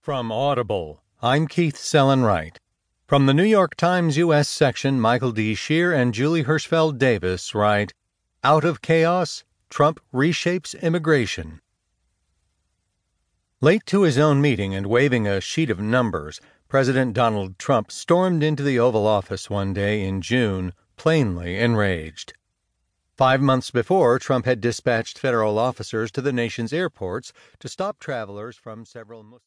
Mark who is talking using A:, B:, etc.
A: From Audible, I'm Keith Sellon-Wright. From the New York Times U.S. section, Michael D. Shear and Julie Hirschfeld Davis write Out of Chaos, Trump Reshapes Immigration. Late to his own meeting and waving a sheet of numbers, President Donald Trump stormed into the Oval Office one day in June, plainly enraged. Five months before, Trump had dispatched federal officers to the nation's airports to stop travelers from several Muslim